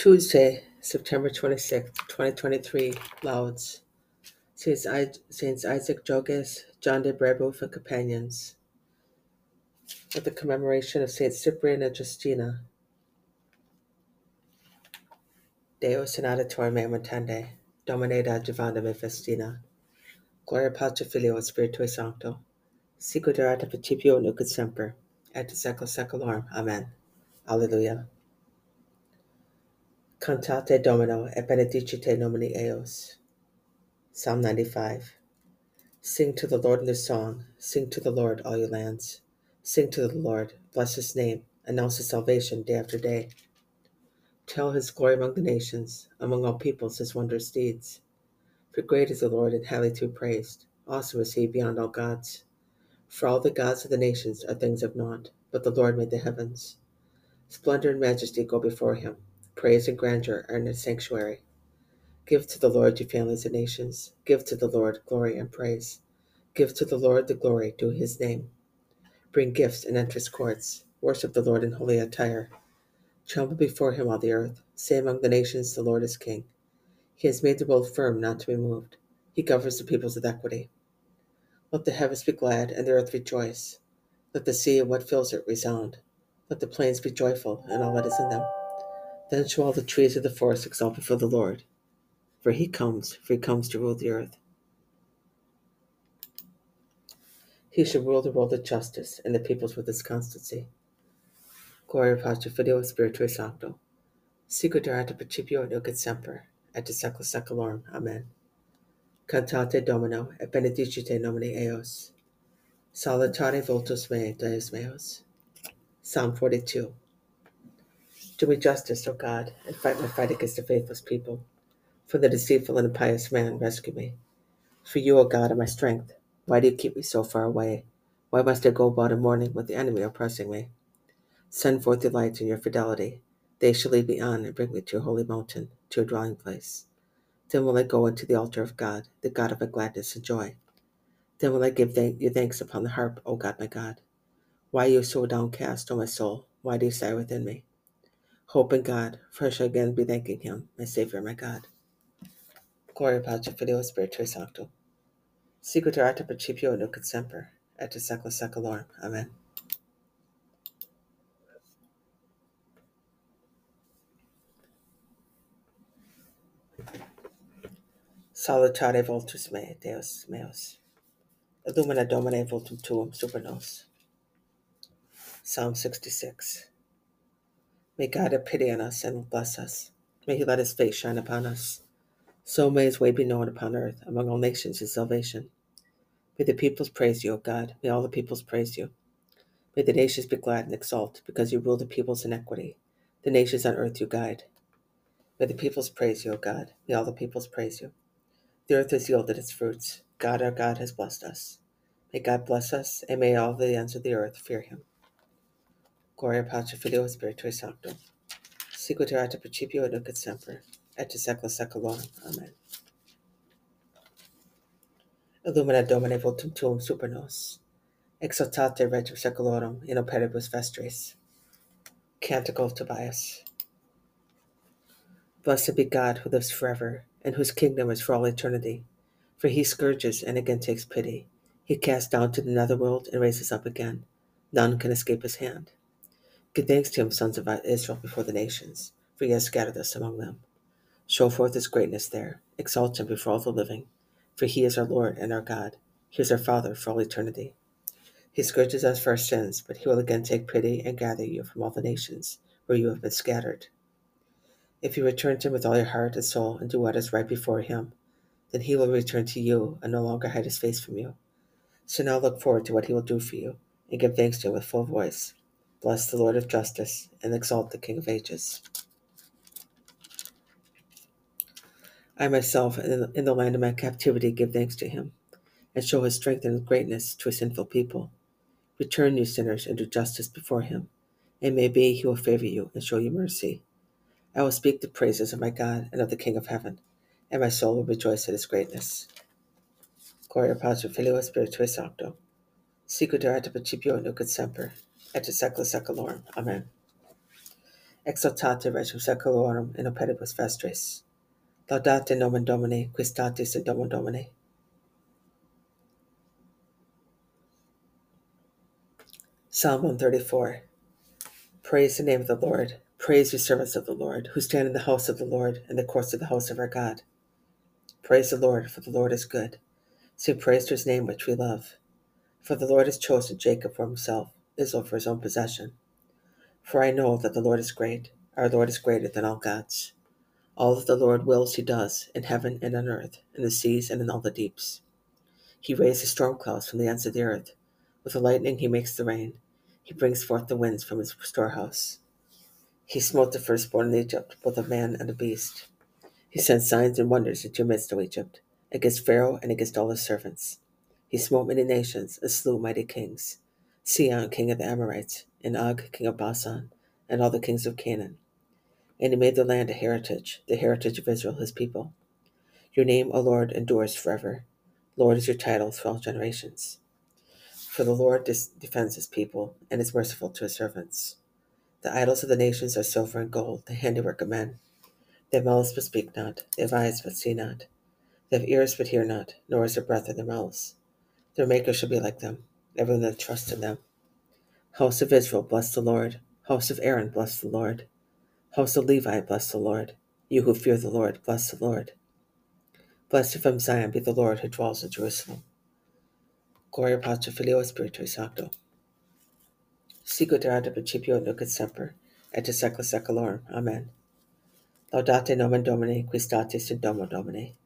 Tuesday, September 26th, 2023, Lauds. Saints, Isaac Jogues, John de Brebeuf, and companions. At the commemoration of Saint Cyprian and Justina, Deus in aditor me mutande, Domine festina, Gloria Patri Filio et Spiritui Sancto, Sicuderat principio nunc et semper, et secula seculorum. Amen. Alleluia. Cantate Domino et benedicite nomine eos. Psalm 95. Sing to the Lord a new song. Sing to the Lord, all you lands. Sing to the Lord. Bless his name. Announce his salvation day after day. Tell his glory among the nations, among all peoples his wondrous deeds. For great is the Lord and highly to be praised. Awesome is he beyond all gods. For all the gods of the nations are things of naught, but the Lord made the heavens. Splendor and majesty go before him. Praise and grandeur are in his sanctuary. Give to the Lord, you families and nations. Give to the Lord glory and praise. Give to the Lord the glory due his name. Bring gifts and enter his courts. Worship the Lord in holy attire. Tremble before him all the earth. Say among the nations, the Lord is king. He has made the world firm, not to be moved. He governs the peoples with equity. Let the heavens be glad and the earth rejoice. Let the sea and what fills it resound. Let the plains be joyful and all that is in them. Then shall all the trees of the forest exalt before the Lord. For he comes, for he comes to rule the earth. He shall rule the world with justice and the peoples with his constancy. Gloria Patri Filio Spiritui Sancto. Sicuderat principio nunc et semper, et secula seculorum. Amen. Cantate Domino et benedicite nomine eos. Salutare vultus mei, Deus meus. Psalm 42. Do me justice, O God, and fight my fight against the faithless people. From the deceitful and impious man, rescue me. For you, O God, are my strength. Why do you keep me so far away? Why must I go about in mourning with the enemy oppressing me? Send forth your light and your fidelity. They shall lead me on and bring me to your holy mountain, to your dwelling place. Then will I go unto the altar of God, the God of my gladness and joy. Then will I give thank- you thanks upon the harp, O God, my God. Why are you so downcast, O my soul? Why do you sigh within me? Hope in God, for I shall again be thanking him, my Savior, my God. Gloria Patri Filio Spiritui Sancto. Sicuderat principio nunc et semper, et de secula seculorum. Amen. Salutare vultus mei, Deus meus. Illumina Domine vultum tuum super nos. Psalm 66. May God have pity on us and bless us. May he let his face shine upon us. So may his way be known upon earth, among all nations his salvation. May the peoples praise you, O God. May all the peoples praise you. May the nations be glad and exult, because you rule the peoples in equity. The nations on earth you guide. May the peoples praise you, O God. May all the peoples praise you. The earth has yielded its fruits. God our God has blessed us. May God bless us, and may all the ends of the earth fear him. Gloria Patri Filio Spiritui Sancto. Sicuterat principio nunc et semper, et de secula seculorum. Amen. Illumina Domine vultum tuum super nos. Exaltate Regem secolorum in operibus vestris. Canticle of Tobias. Blessed be God who lives forever, and whose kingdom is for all eternity. For he scourges and again takes pity. He casts down to the netherworld and raises up again. None can escape his hand. Give thanks to him, sons of Israel, before the nations, for he has scattered us among them. Show forth his greatness there. Exalt him before all the living, for he is our Lord and our God. He is our Father for all eternity. He scourges us for our sins, but he will again take pity and gather you from all the nations where you have been scattered. If you return to him with all your heart and soul and do what is right before him, then he will return to you and no longer hide his face from you. So now look forward to what he will do for you and give thanks to him with full voice. Bless the Lord of justice and exalt the King of ages. I myself, in the, land of my captivity, give thanks to him and show his strength and greatness to a sinful people. Return, you sinners, and do justice before him. and may be he will favor you and show you mercy. I will speak the praises of my God and of the King of heaven, and my soul will rejoice at his greatness. Gloria Patri Filio Spiritui Sancto. Sicuderat principio nunc et semper, et secula seculorum. Amen. exaltate regum secularum in operibus vestris. Laudate nomen Domini, qui statis in domo Domini. Psalm 134. Praise the name of the Lord. Praise you, servants of the Lord, who stand in the house of the Lord, in the courts of the house of our God. Praise the Lord, for the Lord is good. Sing praise to his name, which we love. For the Lord has chosen Jacob for himself, Israel for his own possession. For I know that the Lord is great, our Lord is greater than all gods. All that the Lord wills he does, in heaven and on earth, in the seas and in all the deeps. He raises storm clouds from the ends of the earth. With the lightning he makes the rain. He brings forth the winds from his storehouse. He smote the firstborn in Egypt, both of man and of beast. He sent signs and wonders into the midst, of Egypt, against Pharaoh and against all his servants. He smote many nations and slew mighty kings Sihon, king of the Amorites, and Og, king of Bashan, and all the kings of Canaan. And he made the land a heritage, the heritage of Israel, his people. Your name, O Lord, endures forever. Lord is your title through all generations. For the Lord defends his people and is merciful to his servants. The idols of the nations are silver and gold, the handiwork of men. They have mouths but speak not, they have eyes but see not. They have ears but hear not, nor is there breath in their mouths. Their maker shall be like them, everyone that trusts in them. House of Israel, bless the Lord. House of Aaron, bless the Lord. House of Levi, bless the Lord. You who fear the Lord, bless the Lord. Blessed from Zion be the Lord who dwells in Jerusalem. Gloria Patri Filio Spiritu Sancto. Sicut erat principio nunc et semper, et in secula seculorum. Amen. Laudate nomen Domini, qui statis in domo Domini.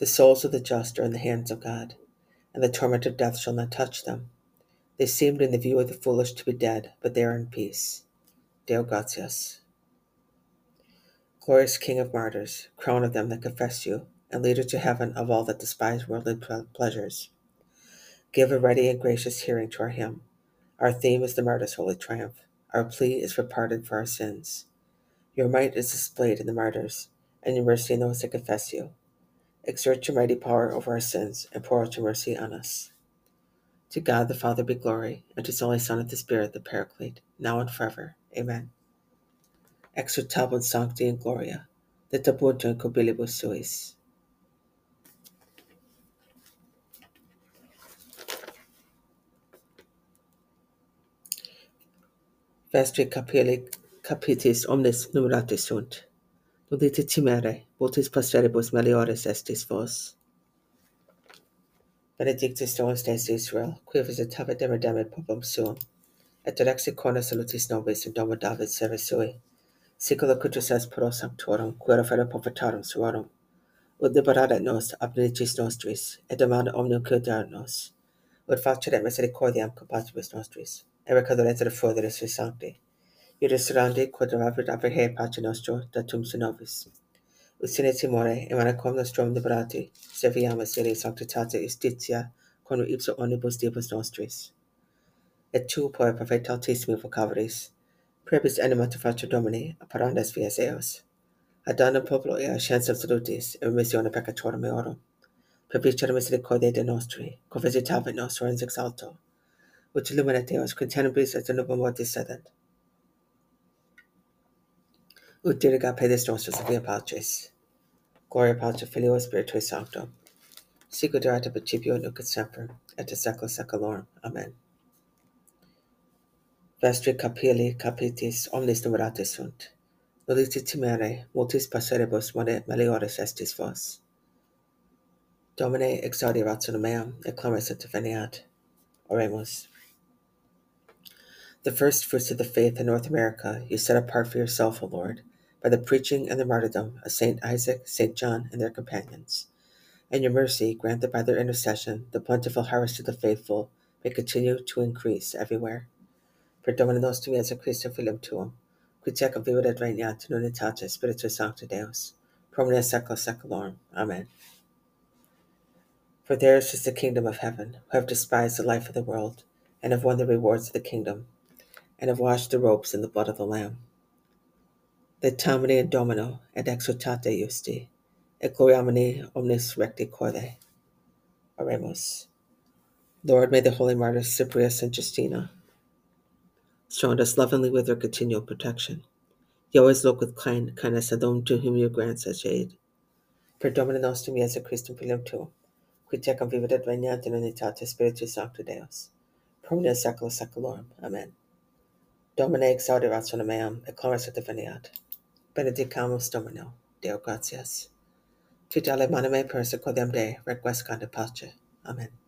The souls of the just are in the hands of God, and the torment of death shall not touch them. They seemed in the view of the foolish to be dead, but they are in peace. Deo gratias. Glorious King of martyrs, crown of them that confess you, and leader to heaven of all that despise worldly pleasures. Give a ready and gracious hearing to our hymn. Our theme is the martyr's holy triumph. Our plea is for pardon for our sins. Your might is displayed in the martyrs, and your mercy in those that confess you. Exert your mighty power over our sins, and pour out your mercy on us. To God the Father be glory, and to His only Son and the Spirit, the Paraclete, now and forever. Amen. Exultabum Sancti in Gloria, de tabuntur in cobilibus suis. Vestri capili capitis omnes numeratis sunt. Nudite timere, multis posteribus meliores estis vos. Benedictus Deus des Israel, qui visitavit et redemit popum suum, et ad exicona salutis nobis in domo David servis sui, sicula cutus est pro sanctorum, quia refera profetarum suorum, ut liberaret nos ab milicis nostris, et demanda omnium cuidar nos, ut faceret misericordiam compatibus nostris, et recadoret refordere sui sancti, Iuris randi quod rapid aperhe pace nostro datum sinovis. Ut sine timore, emanacom nostrum liberati, serviamus ili sanctitate justitia, quam ipso omnibus diebus nostris. Et tu, poe profeta altissimi vocavaris, prebis anima te faccio domini, apparandas vias eos. Adana popolo ea scienza salutis, e remissione peccatorum eorum. Per vicere misericordia de nostri, quo visitavit nos orens exalto, ut illuminat eos tenebris et nubum mortis sedent ut dirigat pedes nostros via pacis. Gloria Patri Filio Spiritui Sancto. Sicut erat ab principio nunc et semper, et in secula. Amen. Vestri capili capitis omnis numeratis sunt. Noliti timere, multis passeribus monet meliores estis vos. Domine exaudi ratio meam, et clamis et veniat. Oremus. The first fruits of the faith in North America you set apart for yourself, O Lord, by the preaching and the martyrdom of Saint Isaac, Saint John, and their companions. And your mercy, granted by their intercession, the plentiful harvest of the faithful may continue to increase everywhere. Per Domine nostrum Iesu Christum Filium Tuum, qui tecum vivit et regnat in unitate Spiritus Sancto Deus, pro omnia secula seculorum. Amen. For theirs is the kingdom of heaven, who have despised the life of the world, and have won the rewards of the kingdom, and have washed the robes in the blood of the Lamb the tamine domino et exultate justi, et gloriamini omnis recti corde. Oremus. Lord, may the holy martyrs Cyprian and Justina, surround us lovingly with their continual protection. You always look with kind kindness at those to whom you grant such aid. Per Domine nostrum Iesu Christum Filium Tuum, qui tecum vividet regnat in unitate Spiritus Sancto Deus, pro omnia saecula saeculorum. Amen. Domine exaudi rationem meam, et claris et definiat. Benedicamus Domino, Deo gratias. Tutale manime persequodem Dei, requiescant in pace. Amen.